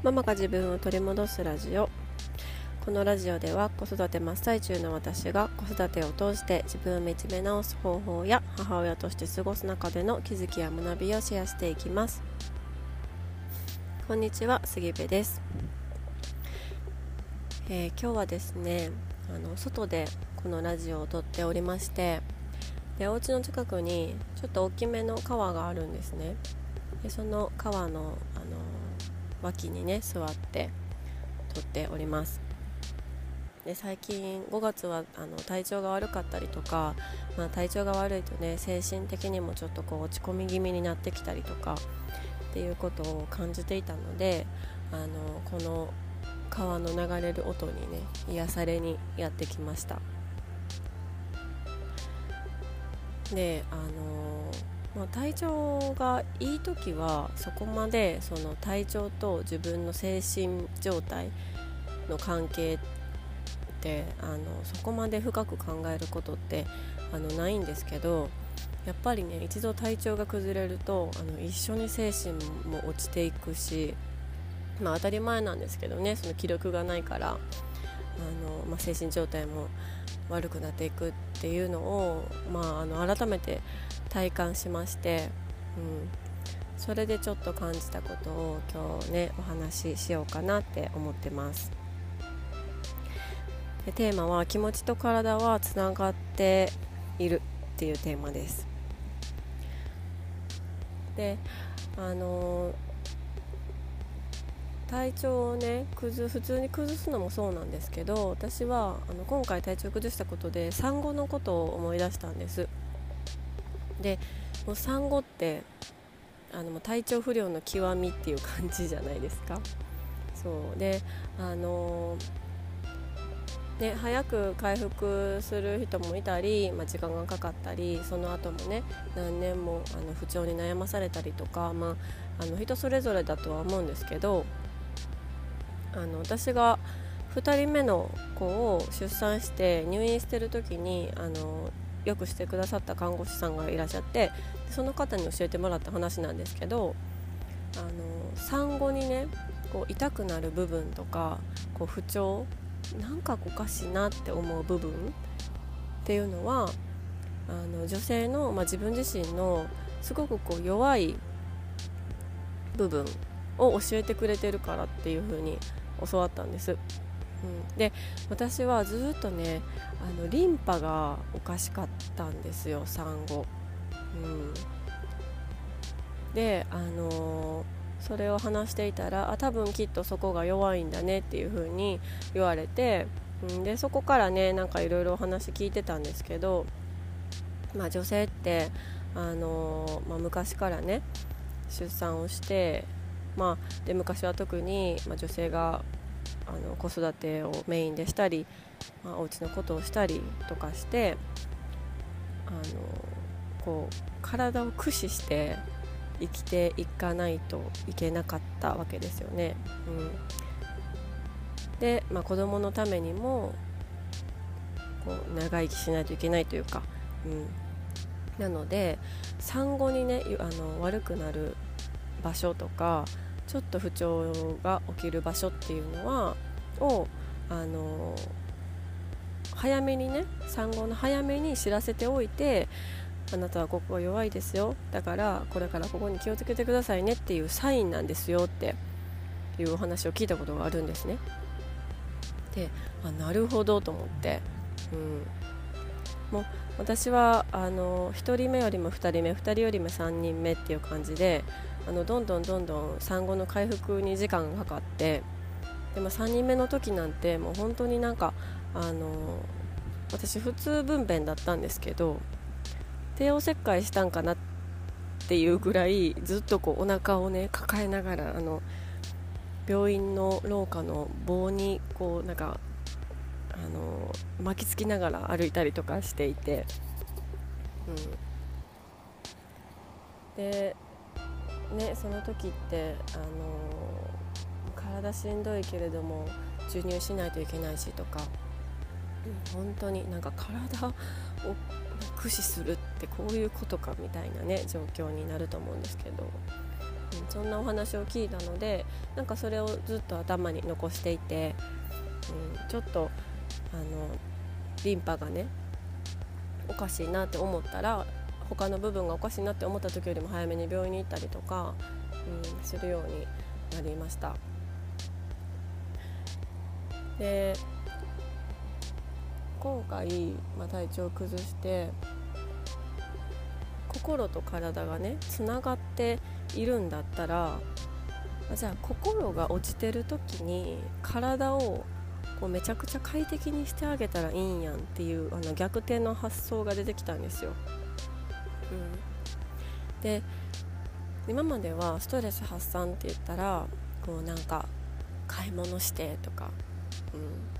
ママが自分を取り戻すラジオ。このラジオでは子育て真っ最中の私が子育てを通して自分を見つめ直す方法や母親として過ごす中での気づきや学びをシェアしていきます。こんにちは杉部です、えー、今日はですねあの外でこのラジオを撮っておりましてでお家の近くにちょっと大きめの川があるんですね。でその川のあの脇にね座って撮っております。で最近5月はあの体調が悪かったりとか、まあ、体調が悪いとね精神的にもちょっとこう落ち込み気味になってきたりとかっていうことを感じていたのであのこの川の流れる音にね癒されにやってきました。であのまあ、体調がいい時はそこまでその体調と自分の精神状態の関係ってあのそこまで深く考えることってあのないんですけどやっぱりね一度体調が崩れるとあの一緒に精神も落ちていくし、まあ、当たり前なんですけどねその気力がないからあの、まあ、精神状態も悪くなっていくっていうのを、まあ、あの改めて体感しまして、うん、それでちょっと感じたことを今日ねお話ししようかなって思ってます。でテーマは「気持ちと体はつながっている」っていうテーマです。であの体調をね崩普通に崩すのもそうなんですけど私はあの今回体調を崩したことで産後のことを思い出したんです。でもう産後ってあの体調不良の極みっていう感じじゃないですか。そう。であのね、早く回復する人もいたり、まあ、時間がかかったりその後もね何年もあの不調に悩まされたりとか、まあ、あの人それぞれだとは思うんですけどあの私が2人目の子を出産して入院してる時にあのよくしてくださった看護師さんがいらっしゃってその方に教えてもらった話なんですけどあの産後にねこう痛くなる部分とかこう不調なんかおかしいなって思う部分っていうのはあの女性の、まあ、自分自身のすごくこう弱い部分を教えてくれてるからっていう風に教わったんです。うん、で私はずっとねあのリンパがおかしかったんですよ産後、うん、であのー、それを話していたらあ多分きっとそこが弱いんだねっていう風に言われて、うん、でそこからねなんかいろいろお話聞いてたんですけど、まあ、女性って、あのー、まあ、昔からね出産をして、まあ、で昔は特に、まあ、女性があの子育てをメインでしたり、まあ、お家のことをしたりとかしてあのこう体を駆使して生きていかないといけなかったわけですよね。うん、で、まあ、子供のためにもこう長生きしないといけないというか、うん、なので産後にねあの悪くなる場所とかちょっと不調が起きる場所っていうのはをあの早めにね産後の早めに知らせておいてあなたはここが弱いですよ。だからこれからここに気をつけてくださいねっていうサインなんですよっていうお話を聞いたことがあるんですね。であなるほどと思って、うん、もう私はあの1人目よりも2人目2人よりも3人目っていう感じであのどんどんどんどん産後の回復に時間がかかってでも3人目の時なんてもう本当になんかあの私普通分娩だったんですけど帝王切開したんかなっていうぐらいずっとこうお腹をね抱えながらあの病院の廊下の棒にこうなんかあの巻きつきながら歩いたりとかしていて、うん、でねその時ってあの体しんどいけれども授乳しないといけないしとか、うん、本当になんか体を駆使するってこういうことかみたいなね状況になると思うんですけど、うん、そんなお話を聞いたのでなんかそれをずっと頭に残していて、うん、ちょっとあのリンパがねおかしいなって思ったら他の部分がおかしいなって思った時よりも早めに病院に行ったりとか、うん、するようになりましたで今回、まあ、体調を崩して心と体がねつながっているんだったらじゃあ心が落ちてる時に体をこうめちゃくちゃ快適にしてあげたらいいんやんっていうあの逆転の発想が出てきたんですよ。うん、で今まではストレス発散って言ったらこうなんか買い物してとか、うん。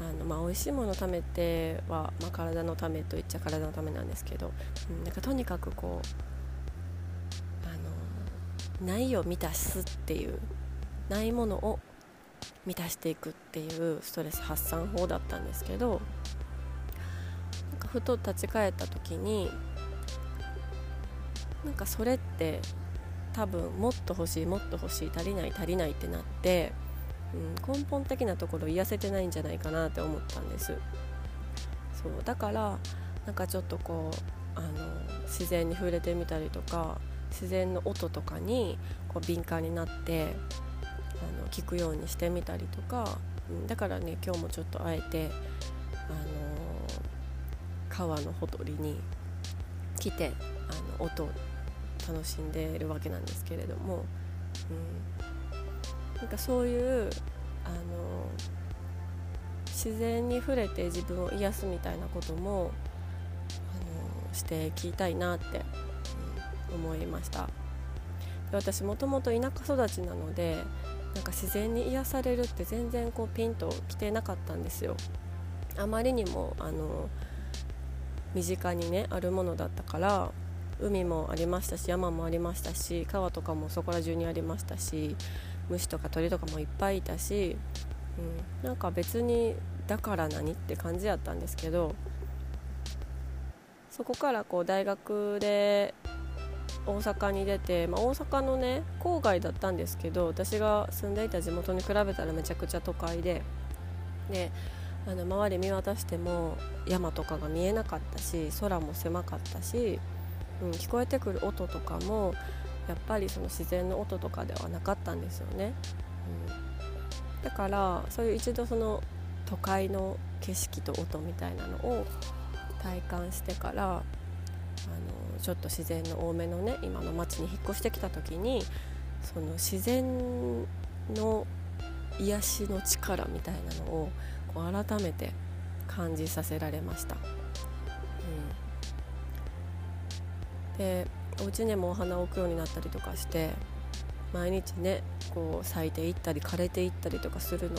あのまあ、美味しいもの食べては、まあ、体のためと言っちゃ体のためなんですけど、うん、なんかとにかくこうあのないを満たすっていうないものを満たしていくっていうストレス発散法だったんですけどなんかふと立ち返った時になんかそれって多分もっと欲しいもっと欲しい足りない足りないってなって、うん、根本的なところ癒せてないんじゃないかなって思ったんです。そうだからなんかちょっとこうあの自然に触れてみたりとか自然の音とかにこう敏感になってあの聞くようにしてみたりとか、うん、だからね今日もちょっとあえて、あの川のほとりに来てあの音を楽しんでいるわけなんですけれども、うん、なんかそういうあの自然に触れて自分を癒すみたいなこともあのしていきたいなって、うん、思いました。で私もともと田舎育ちなのでなんか自然に癒されるって全然こうピンときてなかったんですよ。あまりにもあの身近にねあるものだったから海もありましたし山もありましたし川とかもそこら中にありましたし虫とか鳥とかもいっぱいいたし、うん、なんか別にだから何って感じやったんですけどそこからこう大学で大阪に出て、まあ、大阪のね郊外だったんですけど私が住んでいた地元に比べたらめちゃくちゃ都会でであの周り見渡しても山とかが見えなかったし空も狭かったし、うん、聞こえてくる音とかもやっぱりその自然の音とかではなかったんですよね、うん、だからそういう一度その都会の景色と音みたいなのを体感してからあのちょっと自然の多めのね今の町に引っ越してきた時にその自然の癒しの力みたいなのをこう改めて感じさせられました、でお家にもお花を置くようになったりとかして毎日ねこう咲いていったり枯れていったりとかする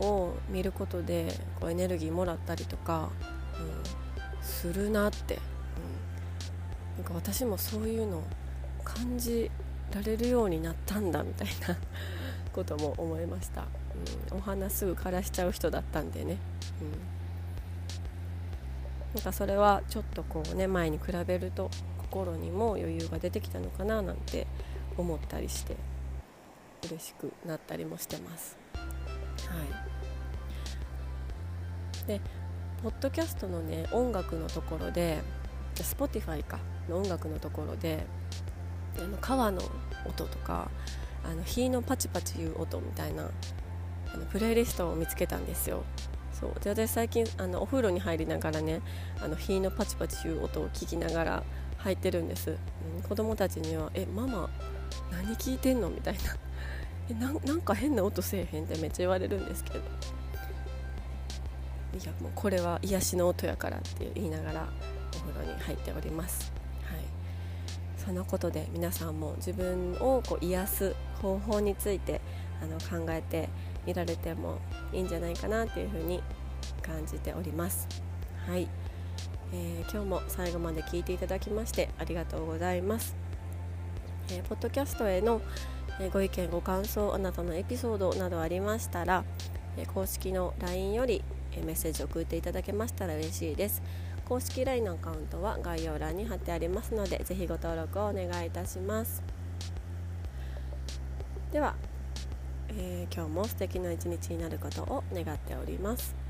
のを見ることでこうエネルギーもらったりとか、うん、するなって。うん。なんか私もそういうの感じられるようになったんだみたいなことも思いました、うん、お花すぐ枯らしちゃう人だったんでね、うん、なんかそれはちょっとこうね前に比べると心にも余裕が出てきたのかななんて思ったりして嬉しくなったりもしてます。はい。でポッドキャストのね音楽のところで Spotify かの音楽のところであの川の音とかあの火のパチパチいう音みたいなあのプレイリストを見つけたんですよ。そう。で私最近あのお風呂に入りながらねあの火のパチパチいう音を聞きながら入ってるんです、うん、子供たちには「えママ何聞いてんの?」みたいな。えななんか変な音せえへんってめっちゃ言われるんですけど。いやもうこれは癒しの音やからって言いながらお風呂に入っております。はい。そのことで皆さんも自分をこう癒す方法についてあの考えてみられてもいいんじゃないかなというふうに感じております。はい、えー、今日も最後まで聞いていただきましてありがとうございます。えー、ポッドキャストへの、えご意見ご感想あなたのエピソードなどありましたら、え公式の LINE より、えメッセージを送っていただけましたら嬉しいです。公式 LINE のアカウントは概要欄に貼ってありますのでぜひご登録をお願いいたしますでは、えー、今日も素敵な一日になることを願っております。